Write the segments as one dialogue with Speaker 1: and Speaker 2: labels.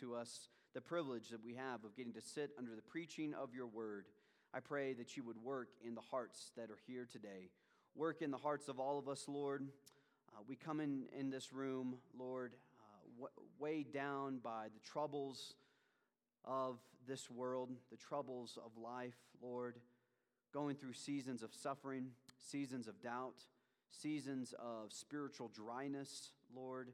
Speaker 1: to us the privilege that we have of getting to sit under the preaching of your word. I pray that you would work in the hearts that are here today. Work in the hearts of all of us, Lord. Uh, we come in, in this room, Lord, uh, w- weighed down by the troubles of this world, the troubles of life, Lord, going through seasons of suffering, seasons of doubt, seasons of spiritual dryness, Lord.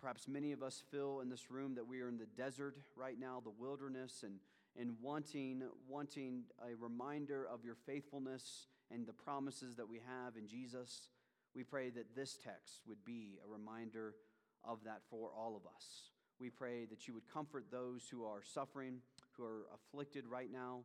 Speaker 1: Perhaps many of us feel in this room that we are in the desert right now, the wilderness, and, and wanting, wanting a reminder of your faithfulness and the promises that we have in Jesus. We pray that this text would be a reminder of that for all of us. We pray that you would comfort those who are suffering, who are afflicted right now,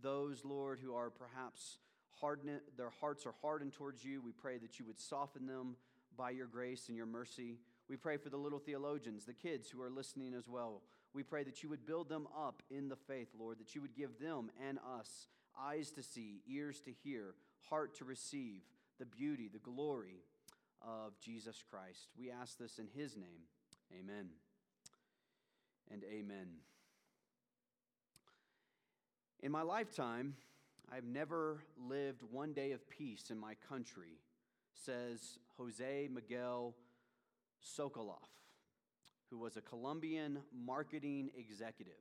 Speaker 1: those, Lord, who are perhaps hardened, their hearts are hardened towards you. We pray that you would soften them by your grace and your mercy. We pray for the little theologians, the kids who are listening as well. We pray that you would build them up in the faith, Lord, that you would give them and us eyes to see, ears to hear, heart to receive the beauty, the glory of Jesus Christ. We ask this in his name. Amen and amen. In my lifetime, I've never lived one day of peace in my country, says Jose Miguel Sokoloff, who was a Colombian marketing executive.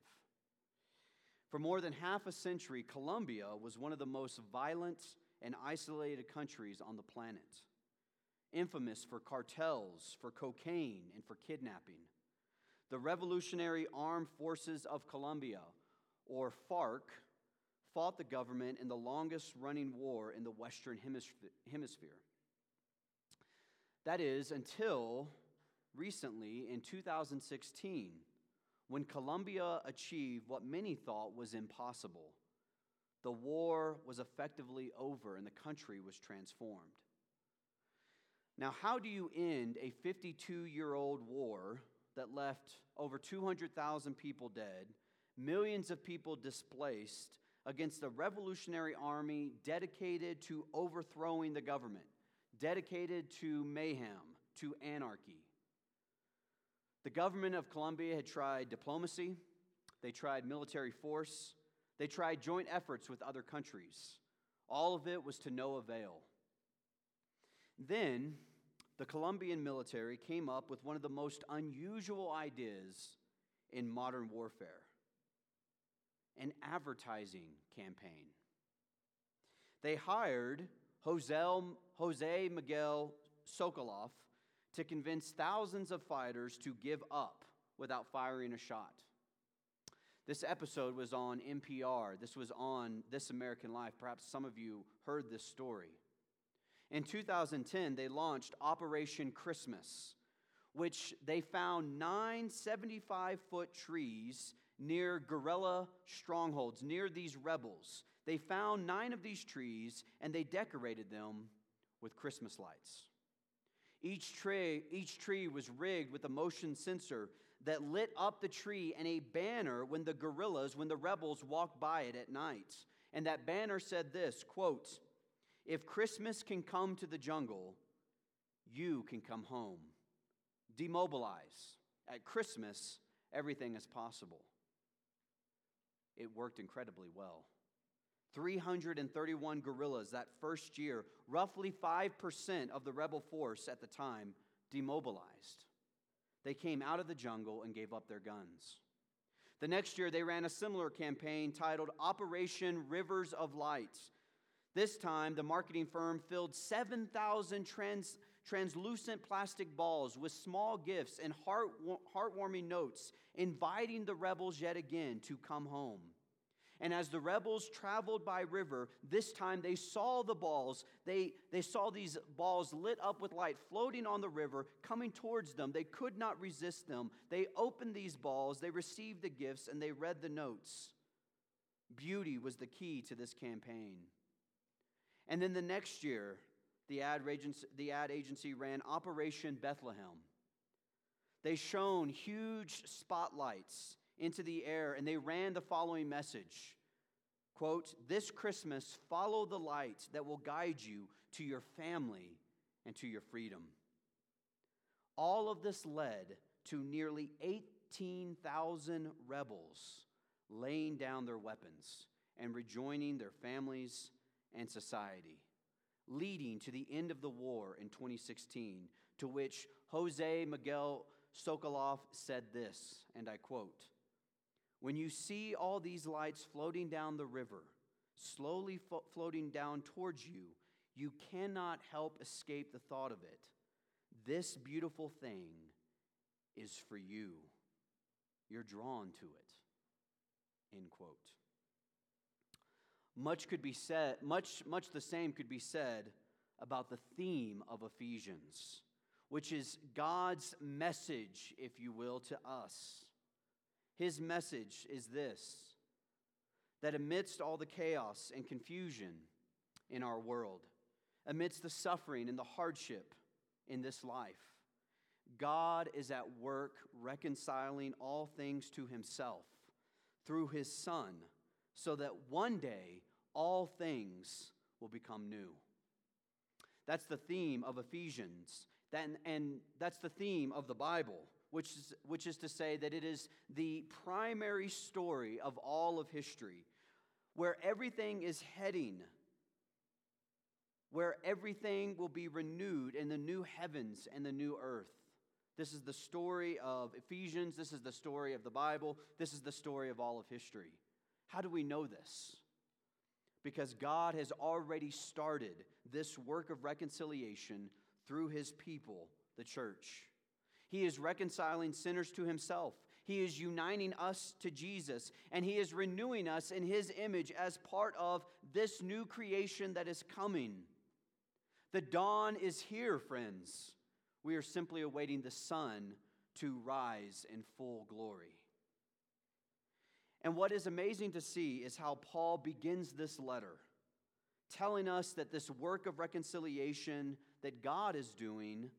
Speaker 1: For more than half a century, Colombia was one of the most violent and isolated countries on the planet, infamous for cartels, for cocaine, and for kidnapping. The Revolutionary Armed Forces of Colombia, or FARC, fought the government in the longest running war in the Western Hemisphere. That is, until recently in 2016, when Colombia achieved what many thought was impossible. The war was effectively over and the country was transformed. Now, how do you end a 52 year old war that left over 200,000 people dead, millions of people displaced, against a revolutionary army dedicated to overthrowing the government, dedicated to mayhem, to anarchy? The government of Colombia had tried diplomacy, they tried military force, they tried joint efforts with other countries. All of it was to no avail. Then, the Colombian military came up with one of the most unusual ideas in modern warfare an advertising campaign. They hired Jose, Miguel Sokoloff to convince thousands of fighters to give up without firing a shot. This episode was on NPR. This was on This American Life. Perhaps some of you heard this story. In 2010, they launched Operation Christmas, which they found nine 75 foot trees near guerrilla strongholds, near these rebels. They found nine of these trees and they decorated them with Christmas lights. Each tree, each tree was rigged with a motion sensor that lit up the tree and a banner when the guerrillas, when the rebels walked by it at night. And that banner said this quote, If Christmas can come to the jungle, you can come home. Demobilize. At Christmas, everything is possible. It worked incredibly well. 331 guerrillas that first year, roughly 5% of the rebel force at the time, demobilized. They came out of the jungle and gave up their guns. The next year, they ran a similar campaign titled Operation Rivers of Light. This time, the marketing firm filled 7,000 trans, translucent plastic balls with small gifts and heart, heartwarming notes, inviting the rebels yet again to come home. And as the rebels traveled by river, this time they saw the balls. They, they saw these balls lit up with light floating on the river, coming towards them. They could not resist them. They opened these balls, they received the gifts, and they read the notes. Beauty was the key to this campaign. And then the next year, the ad agency, the ad agency ran Operation Bethlehem. They shone huge spotlights into the air and they ran the following message. Quote this christmas follow the light that will guide you to your family and to your freedom. All of this led to nearly 18,000 rebels laying down their weapons and rejoining their families and society, leading to the end of the war in 2016, to which Jose Miguel Sokoloff said this, and I quote When you see all these lights floating down the river, slowly fo- floating down towards you, you cannot help escape the thought of it. This beautiful thing is for you. You're drawn to it. End quote. Much could be said, much, much the same could be said about the theme of Ephesians, which is God's message, if you will, to us. His message is this that amidst all the chaos and confusion in our world, amidst the suffering and the hardship in this life, God is at work reconciling all things to himself through his Son, so that one day all things will become new. That's the theme of Ephesians, and that's the theme of the Bible, which is, which is to say that it is the primary story of all of history, where everything is heading, where everything will be renewed in the new heavens and the new earth. This is the story of Ephesians. This is the story of the Bible. This is the story of all of history. How do we know this? Because God has already started this work of reconciliation through his people, the church. He is reconciling sinners to himself. He is uniting us to Jesus, and He is renewing us in His image as part of this new creation that is coming. The dawn is here, friends. We are simply awaiting the sun to rise in full glory. And what is amazing to see is how Paul begins this letter, telling us that this work of reconciliation that God is doing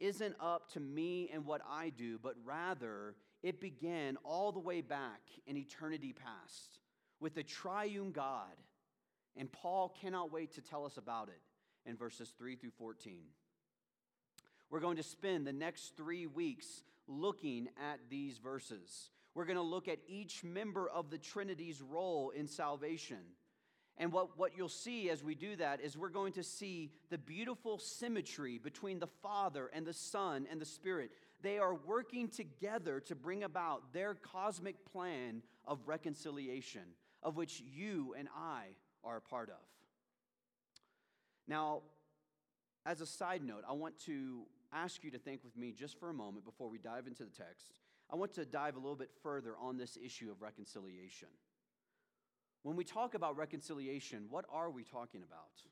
Speaker 1: isn't up to me and what I do, but rather it began all the way back in eternity past with the triune God. And Paul cannot wait to tell us about it in verses 3 through 14. We're going to spend the next three weeks looking at these verses. We're going to look at each member of the Trinity's role in salvation. And what, what you'll see as we do that is we're going to see the beautiful symmetry between the Father and the Son and the Spirit. They are working together to bring about their cosmic plan of reconciliation, of which you and I are a part of. Now, as a side note, I want to ask you to think with me just for a moment before we dive into the text. I want to dive a little bit further on this issue of reconciliation. When we talk about reconciliation, what are we talking about?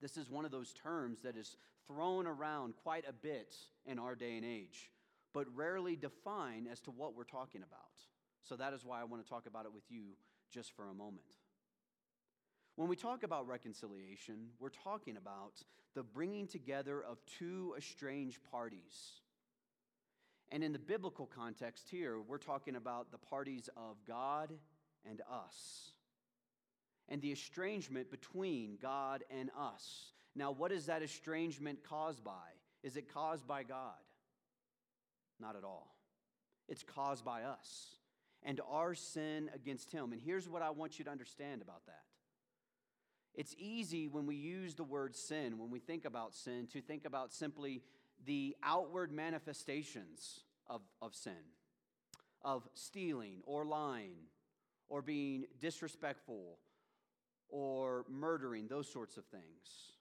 Speaker 1: This is one of those terms that is thrown around quite a bit in our day and age, but rarely defined as to what we're talking about. So that is why I want to talk about it with you just for a moment. When we talk about reconciliation, we're talking about the bringing together of two estranged parties. And in the biblical context here, we're talking about the parties of God and us, and the estrangement between God and us. Now, what is that estrangement caused by? Is it caused by God? Not at all. It's caused by us and our sin against Him. And here's what I want you to understand about that. It's easy when we use the word sin, when we think about sin, to think about simply the outward manifestations of, of sin, of stealing or lying or being disrespectful or murdering, those sorts of things.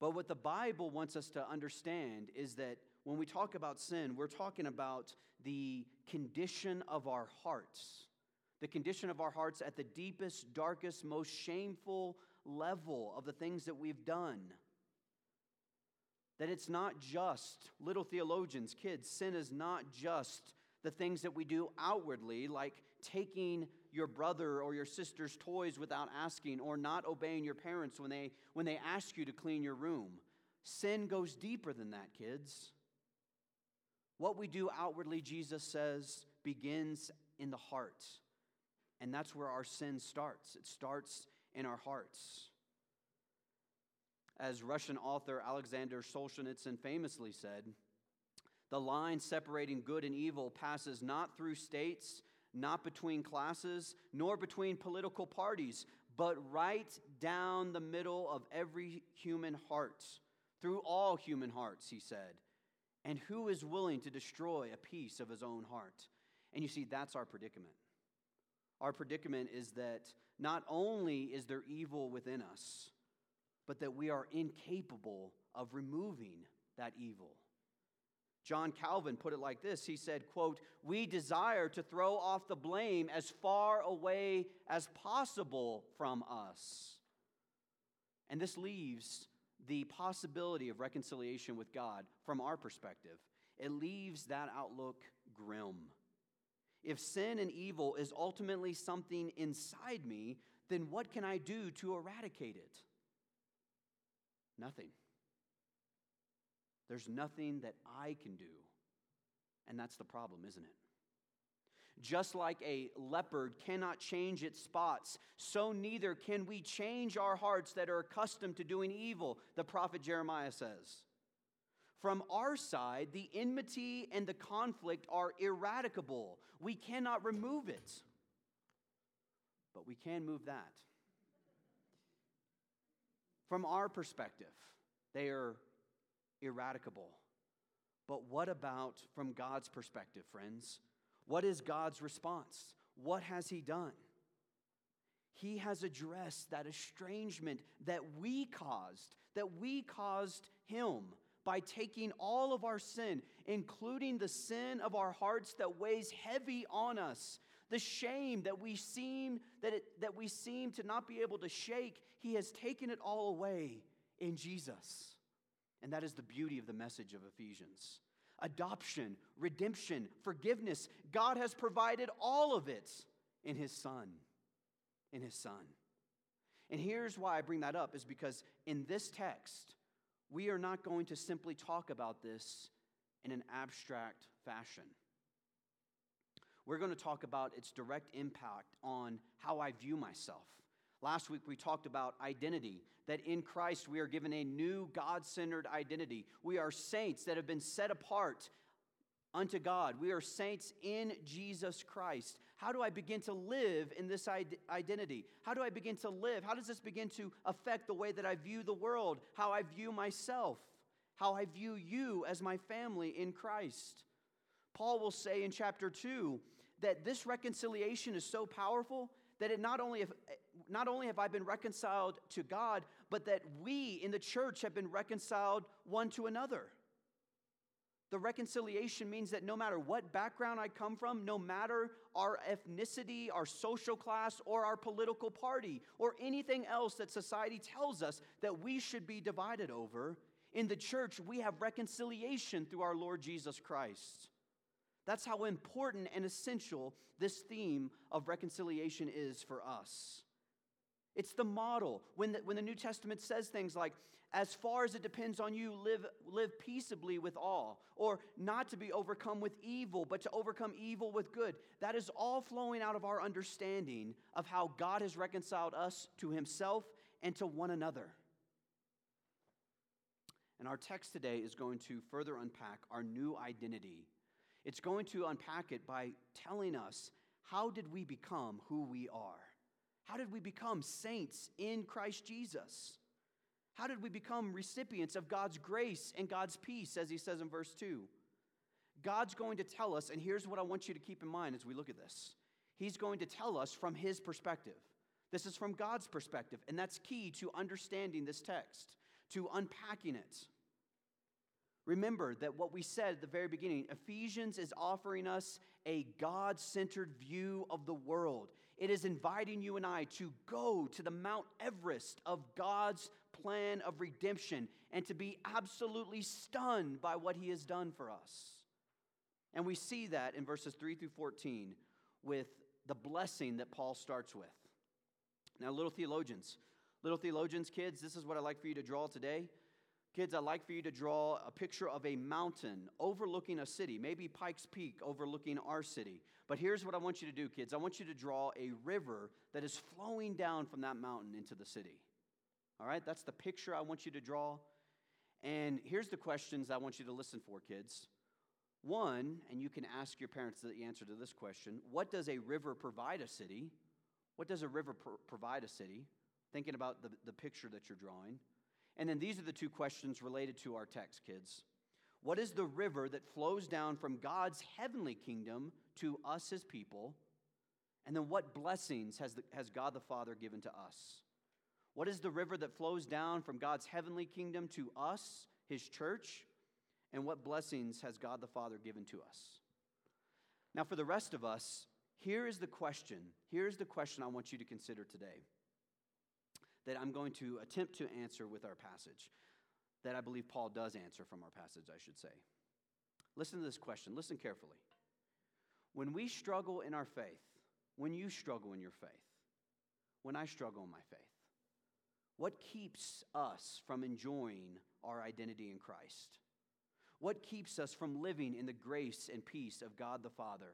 Speaker 1: But what the Bible wants us to understand is that when we talk about sin, we're talking about the condition of our hearts. The condition of our hearts at the deepest, darkest, most shameful level of the things that we've done. That it's not just, little theologians, kids, sin is not just the things that we do outwardly, like taking your brother or your sister's toys without asking, or not obeying your parents when they, when they ask you to clean your room. Sin goes deeper than that, kids. What we do outwardly, Jesus says, begins in the heart. And that's where our sin starts. It starts in our hearts. As Russian author Alexander Solzhenitsyn famously said, The line separating good and evil passes not through states, not between classes, nor between political parties, but right down the middle of every human heart, through all human hearts, he said. And who is willing to destroy a piece of his own heart? And you see, that's our predicament. Our predicament is that not only is there evil within us, but that we are incapable of removing that evil. John Calvin put it like this. He said, quote, "We desire to throw off the blame as far away as possible from us." And this leaves the possibility of reconciliation with God from our perspective. It leaves that outlook grim. If sin and evil is ultimately something inside me, then what can I do to eradicate it? Nothing. There's nothing that I can do. And that's the problem, isn't it? Just like a leopard cannot change its spots, so neither can we change our hearts that are accustomed to doing evil, the prophet Jeremiah says. From our side, the enmity and the conflict are eradicable. We cannot remove it, but we can move that. From our perspective, they are eradicable. But what about from God's perspective, friends? What is God's response? What has He done? He has addressed that estrangement that we caused, that we caused Him by taking all of our sin, including the sin of our hearts that weighs heavy on us, the shame that we seem that, it, that we seem to not be able to shake. He has taken it all away in Jesus. And that is the beauty of the message of Ephesians. Adoption, redemption, forgiveness. God has provided all of it in His Son. In His Son. And here's why I bring that up is because in this text, we are not going to simply talk about this in an abstract fashion. We're going to talk about its direct impact on how I view myself. Last week we talked about identity, that in Christ we are given a new God centered identity. We are saints that have been set apart unto God. We are saints in Jesus Christ. How do I begin to live in this identity? How do I begin to live? How does this begin to affect the way that I view the world, how I view myself, how I view you as my family in Christ? Paul will say in chapter 2 that this reconciliation is so powerful that it not only not only have I been reconciled to God, but that we in the church have been reconciled one to another. The reconciliation means that no matter what background I come from, no matter our ethnicity, our social class, or our political party, or anything else that society tells us that we should be divided over, in the church we have reconciliation through our Lord Jesus Christ. That's how important and essential this theme of reconciliation is for us. It's the model. When the, when the New Testament says things like, as far as it depends on you, live, live peaceably with all, or not to be overcome with evil, but to overcome evil with good. That is all flowing out of our understanding of how God has reconciled us to himself and to one another. And our text today is going to further unpack our new identity. It's going to unpack it by telling us how did we become who we are? How did we become saints in Christ Jesus? How did we become recipients of God's grace and God's peace, as he says in verse 2? God's going to tell us, and here's what I want you to keep in mind as we look at this He's going to tell us from his perspective. This is from God's perspective, and that's key to understanding this text, to unpacking it. Remember that what we said at the very beginning, Ephesians is offering us a God centered view of the world. It is inviting you and I to go to the Mount Everest of God's plan of redemption and to be absolutely stunned by what He has done for us. And we see that in verses 3 through 14 with the blessing that Paul starts with. Now, little theologians, little theologians, kids, this is what I'd like for you to draw today. Kids, I'd like for you to draw a picture of a mountain overlooking a city, maybe Pikes Peak overlooking our city. But here's what I want you to do, kids. I want you to draw a river that is flowing down from that mountain into the city. All right, that's the picture I want you to draw. And here's the questions I want you to listen for, kids. One, and you can ask your parents the answer to this question what does a river provide a city? What does a river pr- provide a city? Thinking about the, the picture that you're drawing. And then these are the two questions related to our text, kids. What is the river that flows down from God's heavenly kingdom to us, as people? And then what blessings has, the, has God the Father given to us? What is the river that flows down from God's heavenly kingdom to us, his church? And what blessings has God the Father given to us? Now, for the rest of us, here is the question. Here's the question I want you to consider today that I'm going to attempt to answer with our passage, that I believe Paul does answer from our passage, I should say. Listen to this question, listen carefully. When we struggle in our faith, when you struggle in your faith, when I struggle in my faith, what keeps us from enjoying our identity in Christ? What keeps us from living in the grace and peace of God the Father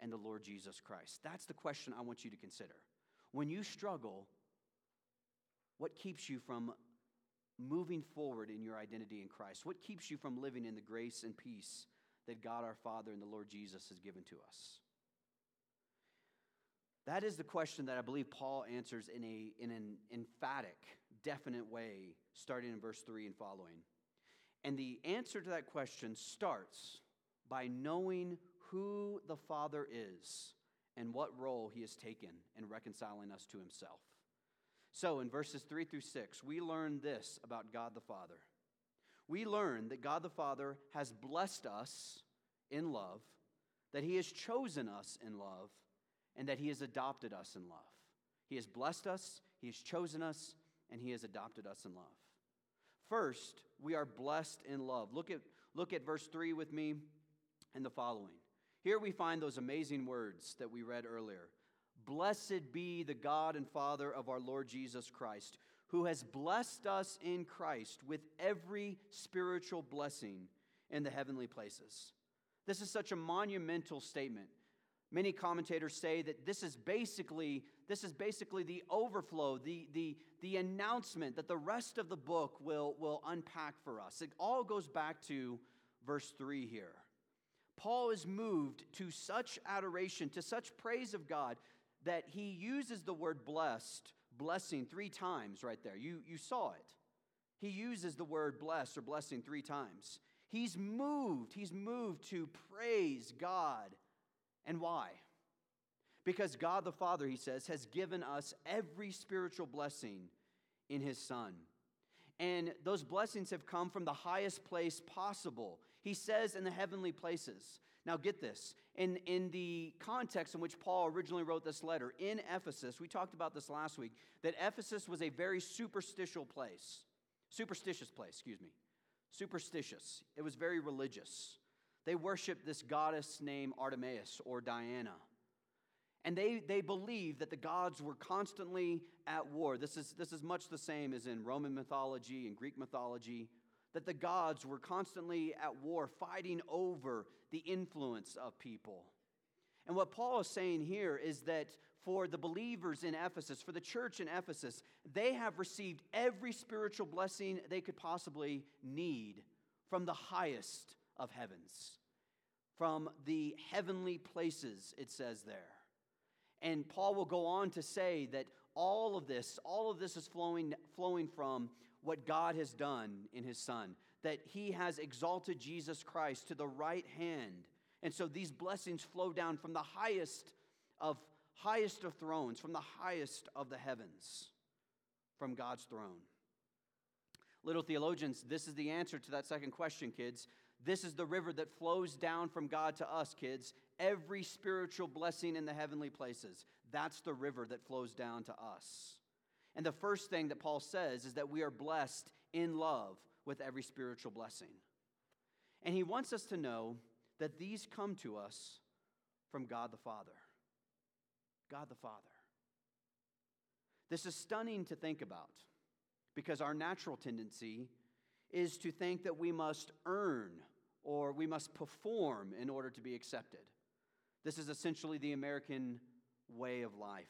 Speaker 1: and the Lord Jesus Christ? That's the question I want you to consider. When you struggle, what keeps you from moving forward in your identity in Christ? What keeps you from living in the grace and peace that God our Father and the Lord Jesus has given to us? That is the question that I believe Paul answers in, a, in an emphatic, definite way, starting in verse 3 and following. And the answer to that question starts by knowing who the Father is and what role he has taken in reconciling us to himself. So, in verses 3 through 6, we learn this about God the Father. We learn that God the Father has blessed us in love, that he has chosen us in love, and that he has adopted us in love. He has blessed us, he has chosen us, and he has adopted us in love. First, we are blessed in love. Look at, look at verse 3 with me and the following. Here we find those amazing words that we read earlier. Blessed be the God and Father of our Lord Jesus Christ, who has blessed us in Christ with every spiritual blessing in the heavenly places. This is such a monumental statement. Many commentators say that this is basically this is basically the overflow, the, the, the announcement that the rest of the book will, will unpack for us. It all goes back to verse 3 here. Paul is moved to such adoration, to such praise of God, that he uses the word blessed, blessing, three times right there. You, you saw it. He uses the word blessed or blessing three times. He's moved, he's moved to praise God. And why? Because God the Father, he says, has given us every spiritual blessing in his Son. And those blessings have come from the highest place possible. He says in the heavenly places. Now, get this. In, in the context in which Paul originally wrote this letter, in Ephesus, we talked about this last week, that Ephesus was a very superstitious place. Superstitious place, excuse me. Superstitious. It was very religious. They worshiped this goddess named Artemis or Diana. And they, they believed that the gods were constantly at war. This is, this is much the same as in Roman mythology and Greek mythology, that the gods were constantly at war, fighting over the influence of people. And what Paul is saying here is that for the believers in Ephesus, for the church in Ephesus, they have received every spiritual blessing they could possibly need from the highest of heavens, from the heavenly places, it says there. And Paul will go on to say that all of this, all of this is flowing, flowing from what God has done in his Son, that he has exalted Jesus Christ to the right hand. And so these blessings flow down from the highest of highest of thrones, from the highest of the heavens, from God's throne. Little theologians, this is the answer to that second question, kids. This is the river that flows down from God to us, kids. Every spiritual blessing in the heavenly places. That's the river that flows down to us. And the first thing that Paul says is that we are blessed in love with every spiritual blessing. And he wants us to know that these come to us from God the Father. God the Father. This is stunning to think about because our natural tendency is to think that we must earn or we must perform in order to be accepted. This is essentially the American way of life.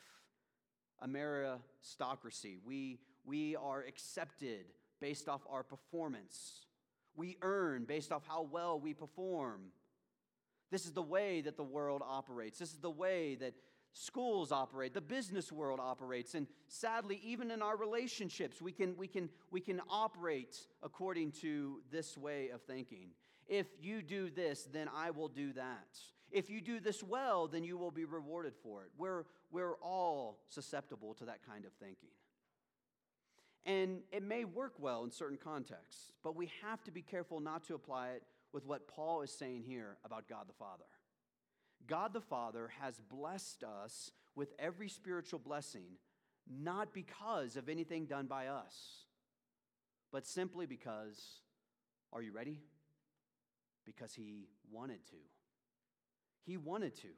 Speaker 1: Ameristocracy. We, we are accepted based off our performance. We earn based off how well we perform. This is the way that the world operates. This is the way that schools operate, the business world operates, and sadly, even in our relationships, we can, we can, we can operate according to this way of thinking. If you do this, then I will do that. If you do this well, then you will be rewarded for it. We're, we're all susceptible to that kind of thinking. And it may work well in certain contexts, but we have to be careful not to apply it with what Paul is saying here about God the Father. God the Father has blessed us with every spiritual blessing, not because of anything done by us, but simply because, are you ready? Because He wanted to. He wanted to.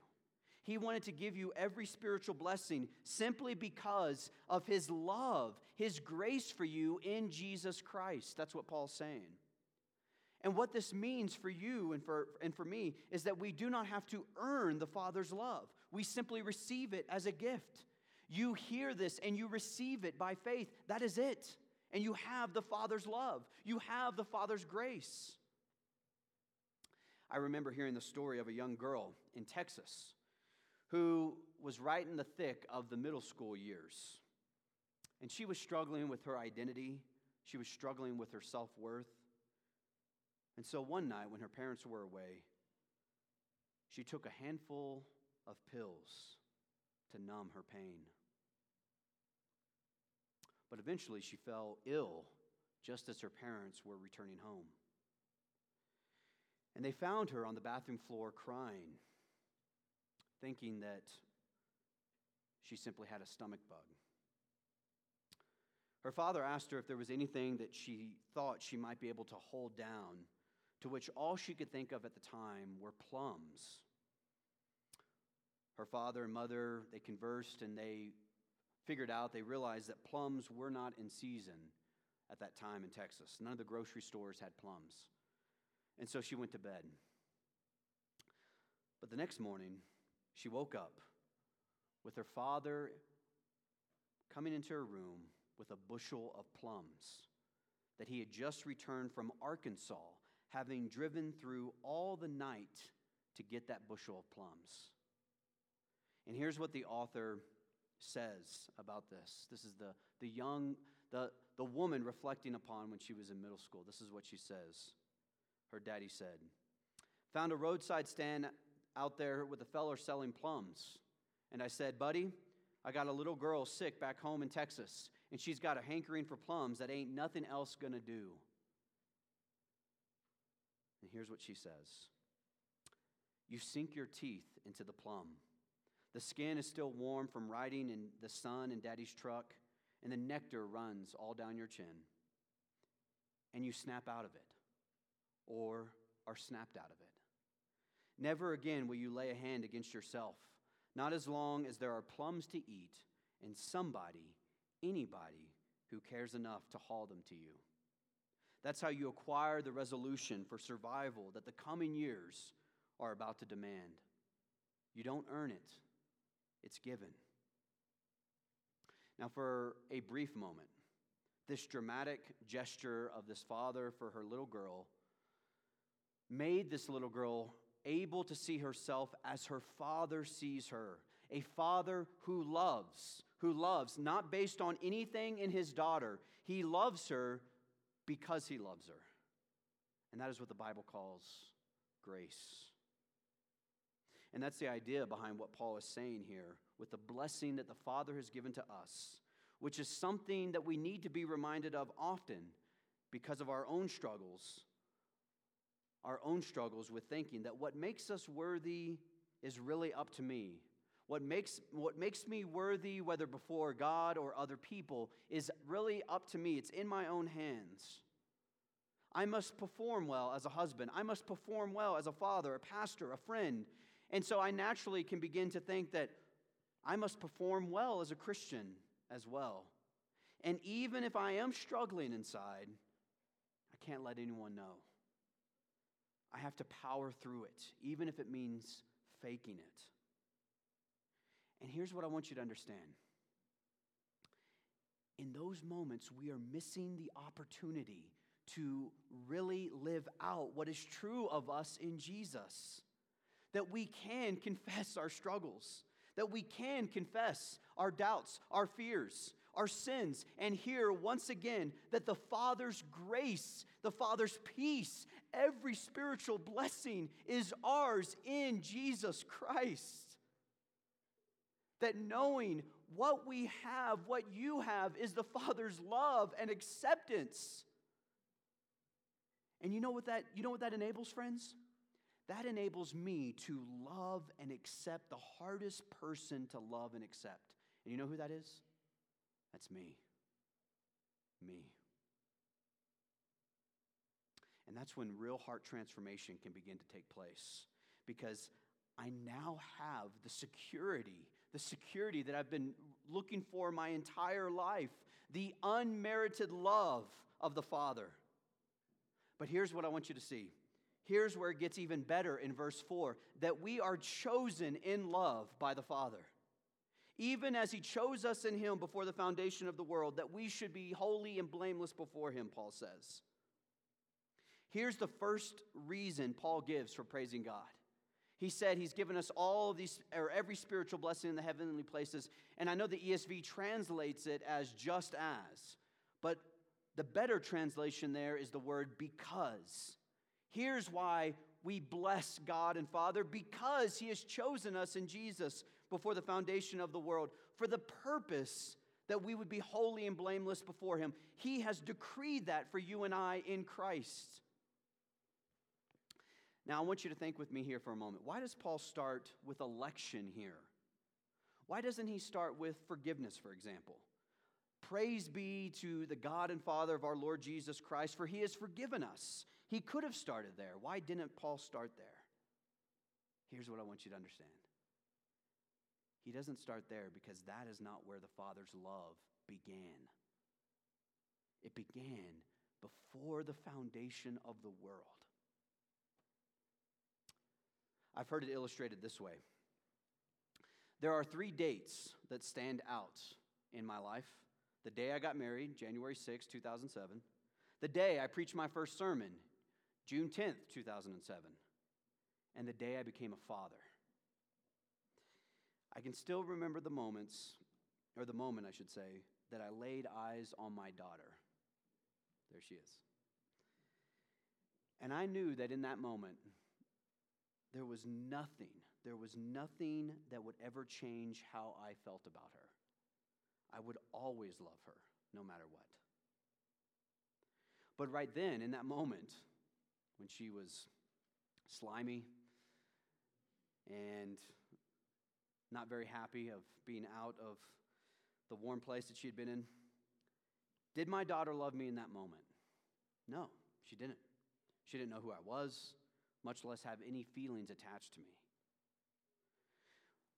Speaker 1: He wanted to give you every spiritual blessing simply because of His love, His grace for you in Jesus Christ. That's what Paul's saying. And what this means for you and for, and for me is that we do not have to earn the Father's love. We simply receive it as a gift. You hear this and you receive it by faith. That is it. And you have the Father's love, you have the Father's grace. I remember hearing the story of a young girl in Texas who was right in the thick of the middle school years. And she was struggling with her identity, she was struggling with her self worth. And so one night, when her parents were away, she took a handful of pills to numb her pain. But eventually, she fell ill just as her parents were returning home. And they found her on the bathroom floor crying, thinking that she simply had a stomach bug. Her father asked her if there was anything that she thought she might be able to hold down to which all she could think of at the time were plums. Her father and mother, they conversed and they figured out, they realized that plums were not in season at that time in Texas. None of the grocery stores had plums. And so she went to bed. But the next morning, she woke up with her father coming into her room with a bushel of plums that he had just returned from Arkansas having driven through all the night to get that bushel of plums. And here's what the author says about this. This is the, the young, the, the woman reflecting upon when she was in middle school. This is what she says. Her daddy said, Found a roadside stand out there with a feller selling plums. And I said, Buddy, I got a little girl sick back home in Texas, and she's got a hankering for plums that ain't nothing else gonna do. And here's what she says You sink your teeth into the plum. The skin is still warm from riding in the sun in daddy's truck, and the nectar runs all down your chin. And you snap out of it, or are snapped out of it. Never again will you lay a hand against yourself, not as long as there are plums to eat and somebody, anybody, who cares enough to haul them to you. That's how you acquire the resolution for survival that the coming years are about to demand. You don't earn it, it's given. Now, for a brief moment, this dramatic gesture of this father for her little girl made this little girl able to see herself as her father sees her a father who loves, who loves, not based on anything in his daughter. He loves her because he loves her. And that is what the Bible calls grace. And that's the idea behind what Paul is saying here with the blessing that the Father has given to us, which is something that we need to be reminded of often because of our own struggles, our own struggles with thinking that what makes us worthy is really up to me. What makes, what makes me worthy, whether before God or other people, is really up to me. It's in my own hands. I must perform well as a husband. I must perform well as a father, a pastor, a friend. And so I naturally can begin to think that I must perform well as a Christian as well. And even if I am struggling inside, I can't let anyone know. I have to power through it, even if it means faking it. And here's what I want you to understand in those moments, we are missing the opportunity to really live out what is true of us in Jesus. that we can confess our struggles, that we can confess our doubts, our fears, our sins, and hear once again that the Father's grace, the Father's peace, every spiritual blessing is ours in Jesus Christ. That knowing what we have, what you have, is the Father's love and acceptance. And you know what that you know what that enables, friends? That enables me to love and accept the hardest person to love and accept. And you know who that is? That's me. Me. And that's when real heart transformation can begin to take place because I now have the security, the security that I've been looking for my entire life, the unmerited love of the Father. But here's what I want you to see. Here's where it gets even better in verse 4 that we are chosen in love by the Father. Even as He chose us in Him before the foundation of the world, that we should be holy and blameless before Him, Paul says. Here's the first reason Paul gives for praising God. He said he's given us all these, or every spiritual blessing in the heavenly places. And I know the ESV translates it as just as, but the better translation there is the word because. Here's why we bless God and Father because He has chosen us in Jesus before the foundation of the world for the purpose that we would be holy and blameless before Him. He has decreed that for you and I in Christ. Now, I want you to think with me here for a moment. Why does Paul start with election here? Why doesn't he start with forgiveness, for example? Praise be to the God and Father of our Lord Jesus Christ, for he has forgiven us. He could have started there. Why didn't Paul start there? Here's what I want you to understand He doesn't start there because that is not where the Father's love began. It began before the foundation of the world. I've heard it illustrated this way. There are three dates that stand out in my life the day I got married, January 6, 2007, the day I preached my first sermon, June 10th, 2007, and the day I became a father. I can still remember the moments, or the moment, I should say, that I laid eyes on my daughter. There she is. And I knew that in that moment, there was nothing, there was nothing that would ever change how I felt about her. I would always love her, no matter what. But right then, in that moment, when she was slimy and not very happy of being out of the warm place that she had been in, did my daughter love me in that moment? No, she didn't. She didn't know who I was, much less have any feelings attached to me.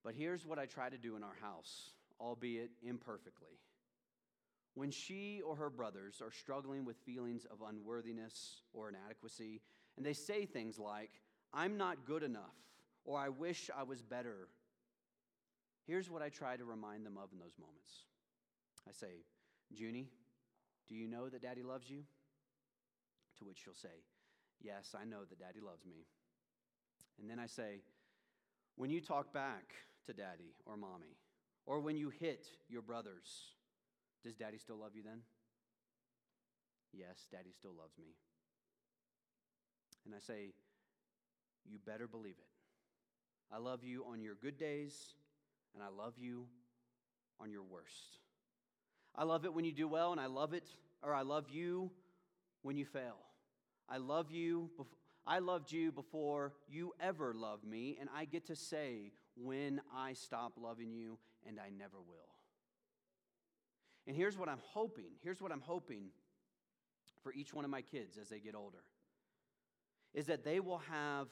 Speaker 1: But here's what I try to do in our house albeit imperfectly. When she or her brothers are struggling with feelings of unworthiness or inadequacy, and they say things like, I'm not good enough, or I wish I was better, here's what I try to remind them of in those moments. I say, Junie, do you know that daddy loves you? To which she'll say, Yes, I know that daddy loves me. And then I say, When you talk back to daddy or mommy, or when you hit your brothers, does daddy still love you then? Yes, daddy still loves me. And I say, You better believe it. I love you on your good days, and I love you on your worst. I love it when you do well, and I love it, or I love you when you fail. I love you. I loved you before you ever loved me, and I get to say when I stop loving you, and I never will. And here's what I'm hoping here's what I'm hoping for each one of my kids as they get older is that they will have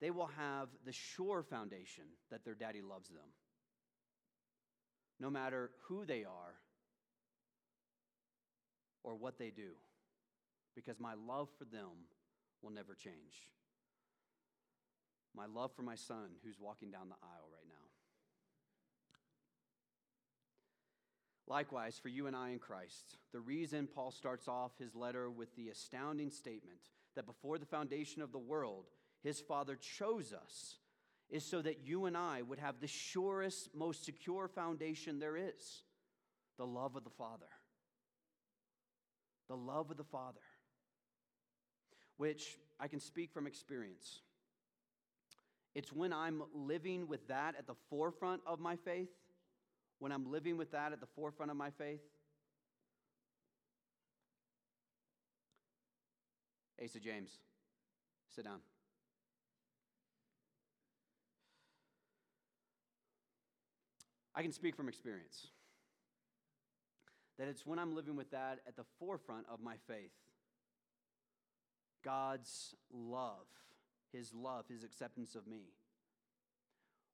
Speaker 1: they will have the sure foundation that their daddy loves them no matter who they are or what they do because my love for them will never change. My love for my son who's walking down the aisle right now. Likewise, for you and I in Christ, the reason Paul starts off his letter with the astounding statement that before the foundation of the world, his Father chose us is so that you and I would have the surest, most secure foundation there is the love of the Father. The love of the Father, which I can speak from experience. It's when I'm living with that at the forefront of my faith, when I'm living with that at the forefront of my faith. Asa James, sit down. I can speak from experience that it's when I'm living with that at the forefront of my faith. God's love, His love, His acceptance of me.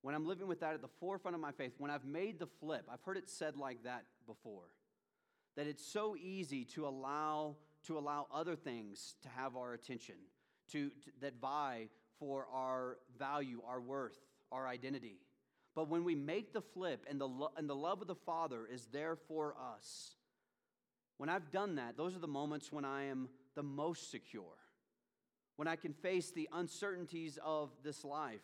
Speaker 1: When I'm living with that at the forefront of my faith, when I've made the flip, I've heard it said like that before, that it's so easy to allow to allow other things to have our attention, to, to that vie for our value, our worth, our identity. But when we make the flip and the, lo- and the love of the Father is there for us, when I've done that, those are the moments when I am the most secure. When I can face the uncertainties of this life,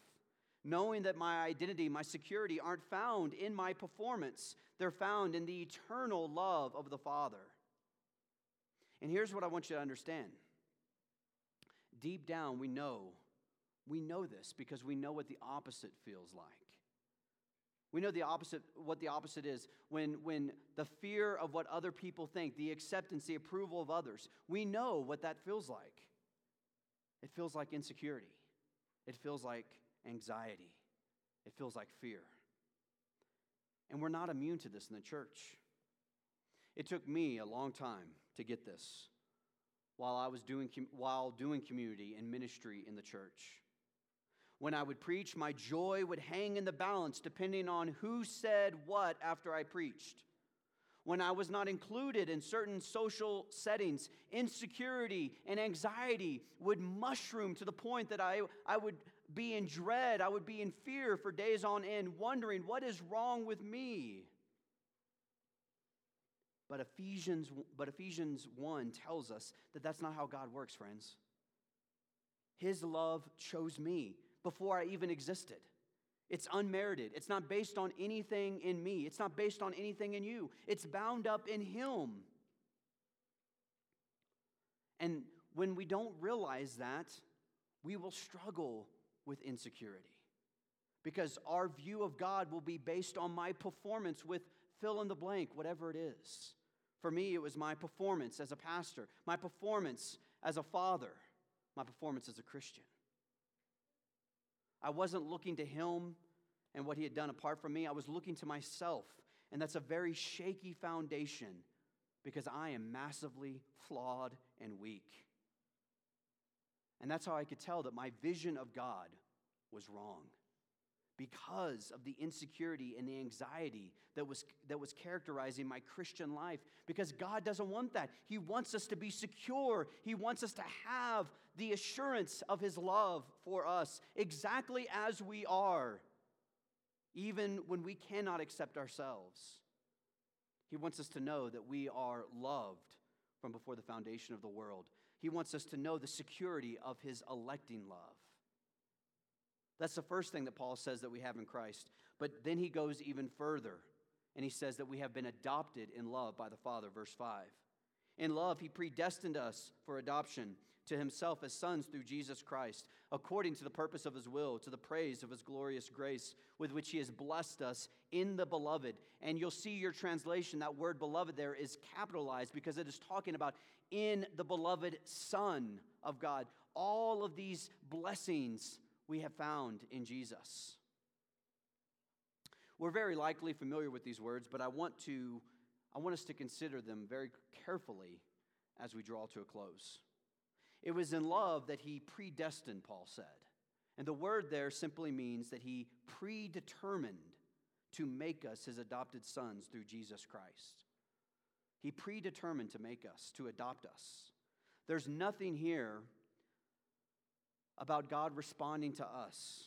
Speaker 1: knowing that my identity, my security aren't found in my performance, they're found in the eternal love of the Father. And here's what I want you to understand. Deep down, we know, we know this because we know what the opposite feels like. We know the opposite, what the opposite is when, when the fear of what other people think, the acceptance, the approval of others, we know what that feels like. It feels like insecurity, it feels like anxiety, it feels like fear. And we're not immune to this in the church. It took me a long time to get this while I was doing, while doing community and ministry in the church. When I would preach, my joy would hang in the balance depending on who said what after I preached. When I was not included in certain social settings, insecurity and anxiety would mushroom to the point that I, I would be in dread, I would be in fear for days on end, wondering what is wrong with me. But Ephesians, but Ephesians 1 tells us that that's not how God works, friends. His love chose me before I even existed. It's unmerited. It's not based on anything in me. It's not based on anything in you. It's bound up in Him. And when we don't realize that, we will struggle with insecurity because our view of God will be based on my performance with fill in the blank, whatever it is. For me, it was my performance as a pastor, my performance as a father, my performance as a Christian. I wasn't looking to him and what he had done apart from me. I was looking to myself. And that's a very shaky foundation because I am massively flawed and weak. And that's how I could tell that my vision of God was wrong because of the insecurity and the anxiety that was, that was characterizing my Christian life. Because God doesn't want that. He wants us to be secure, He wants us to have the assurance of His love for us exactly as we are, even when we cannot accept ourselves. He wants us to know that we are loved from before the foundation of the world. He wants us to know the security of His electing love. That's the first thing that Paul says that we have in Christ. But then he goes even further and he says that we have been adopted in love by the Father, verse 5. In love, he predestined us for adoption to himself as sons through Jesus Christ, according to the purpose of his will, to the praise of his glorious grace, with which he has blessed us in the beloved. And you'll see your translation, that word beloved there is capitalized because it is talking about in the beloved Son of God. All of these blessings we have found in Jesus. We're very likely familiar with these words, but I want to I want us to consider them very carefully as we draw to a close. It was in love that he predestined, Paul said. And the word there simply means that he predetermined to make us his adopted sons through Jesus Christ. He predetermined to make us, to adopt us. There's nothing here about God responding to us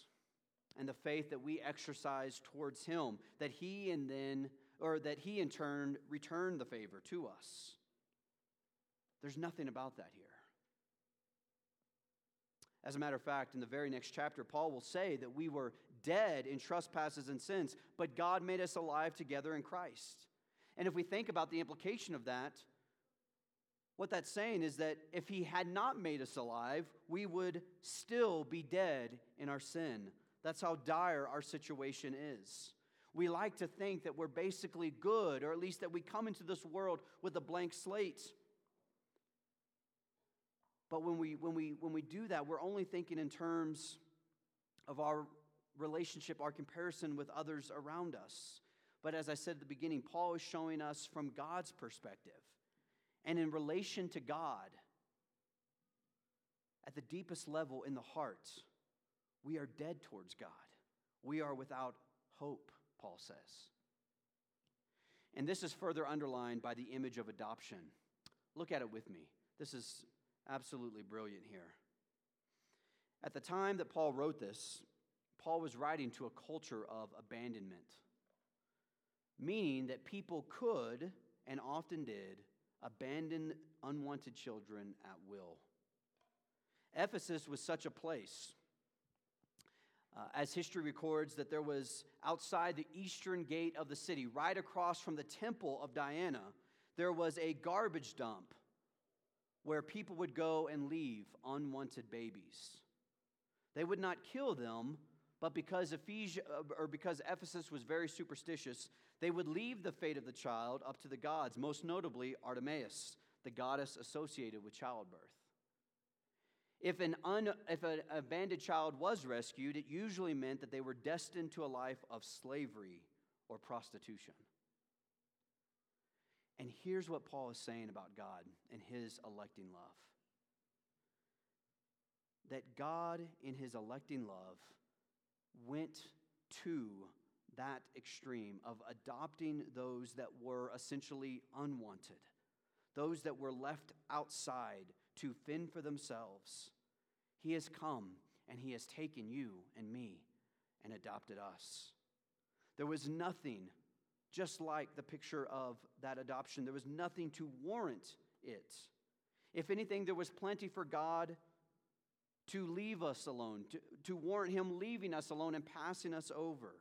Speaker 1: and the faith that we exercise towards him that he and then or that he in turn returned the favor to us there's nothing about that here as a matter of fact in the very next chapter paul will say that we were dead in trespasses and sins, but God made us alive together in Christ. And if we think about the implication of that, what that's saying is that if He had not made us alive, we would still be dead in our sin. That's how dire our situation is. We like to think that we're basically good, or at least that we come into this world with a blank slate. But when we, when we, when we do that, we're only thinking in terms of our relationship, our comparison with others around us. But as I said at the beginning, Paul is showing us from God's perspective. And in relation to God, at the deepest level in the heart, we are dead towards God. We are without hope, Paul says. And this is further underlined by the image of adoption. Look at it with me. This is absolutely brilliant here. At the time that Paul wrote this, Paul was writing to a culture of abandonment, meaning that people could and often did abandon unwanted children at will. Ephesus was such a place. Uh, as history records, that there was outside the eastern gate of the city, right across from the temple of Diana, there was a garbage dump where people would go and leave unwanted babies. They would not kill them, but because, Ephesia, uh, or because Ephesus was very superstitious, they would leave the fate of the child up to the gods, most notably Artemis, the goddess associated with childbirth. If an, un, if an abandoned child was rescued, it usually meant that they were destined to a life of slavery or prostitution. And here's what Paul is saying about God and his electing love that God, in his electing love, went to that extreme of adopting those that were essentially unwanted, those that were left outside to fend for themselves. He has come and he has taken you and me and adopted us. There was nothing just like the picture of that adoption. There was nothing to warrant it. If anything, there was plenty for God to leave us alone, to, to warrant Him leaving us alone and passing us over.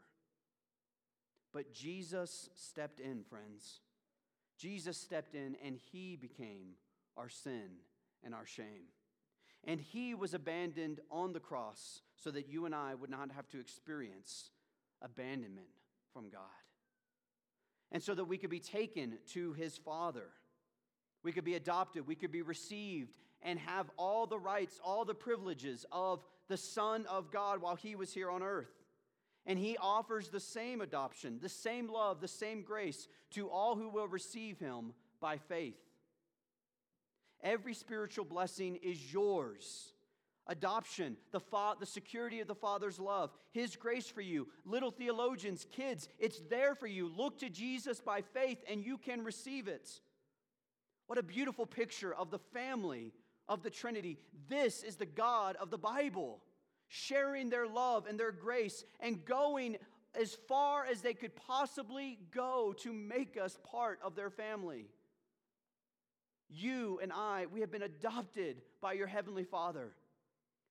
Speaker 1: But Jesus stepped in, friends. Jesus stepped in and He became our sin and our shame. And He was abandoned on the cross so that you and I would not have to experience abandonment from God and so that we could be taken to his Father. We could be adopted, we could be received, and have all the rights, all the privileges of the Son of God while he was here on earth. And he offers the same adoption, the same love, the same grace to all who will receive him by faith. Every spiritual blessing is yours adoption, the, fa- the security of the Father's love, His grace for you. Little theologians, kids, it's there for you. Look to Jesus by faith and you can receive it. What a beautiful picture of the family of the Trinity. This is the God of the Bible, sharing their love and their grace and going as far as they could possibly go to make us part of their family. You and I, we have been adopted by your Heavenly Father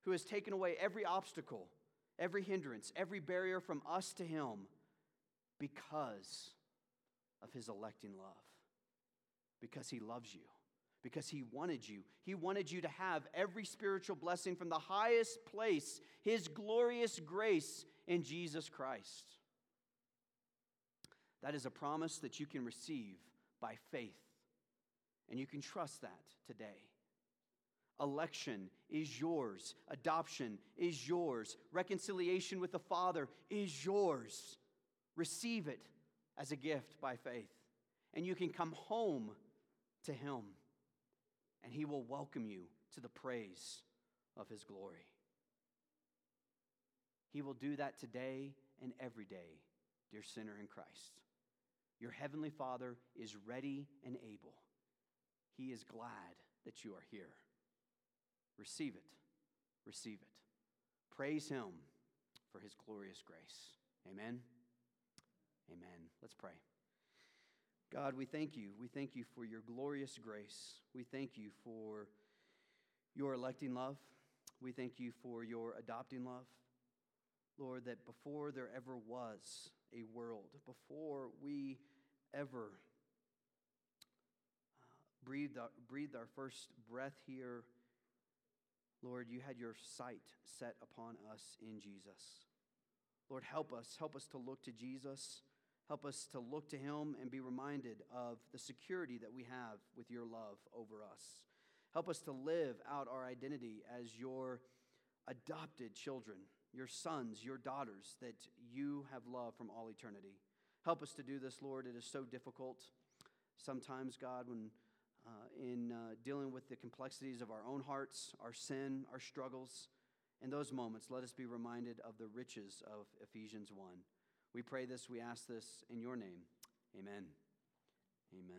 Speaker 1: who has taken away every obstacle, every hindrance, every barrier from us to Him because of His electing love. Because He loves you. Because He wanted you. He wanted you to have every spiritual blessing from the highest place, His glorious grace in Jesus Christ. That is a promise that you can receive by faith. And you can trust that today. Election is yours. Adoption is yours. Reconciliation with the Father is yours. Receive it as a gift by faith. And you can come home to Him, and He will welcome you to the praise of His glory. He will do that today and every day, dear sinner in Christ. Your Heavenly Father is ready and able. He is glad that you are here. Receive it. Receive it. Praise Him for His glorious grace. Amen. Amen. Let's pray. God, we thank you. We thank you for your glorious grace. We thank you for your electing love. We thank you for your adopting love. Lord, that before there ever was a world, before we ever uh, breathed, our, breathed our first breath here, Lord, you had your sight set upon us in Jesus. Lord, help us. Help us to look to Jesus. Help us to look to him and be reminded of the security that we have with your love over us. Help us to live out our identity as your adopted children, your sons, your daughters that you have loved from all eternity. Help us to do this, Lord. It is so difficult sometimes, God, when uh, in uh, dealing with the complexities of our own hearts, our sin, our struggles. In those moments, let us be reminded of the riches of Ephesians 1. We pray this, we ask this in your name. Amen. Amen.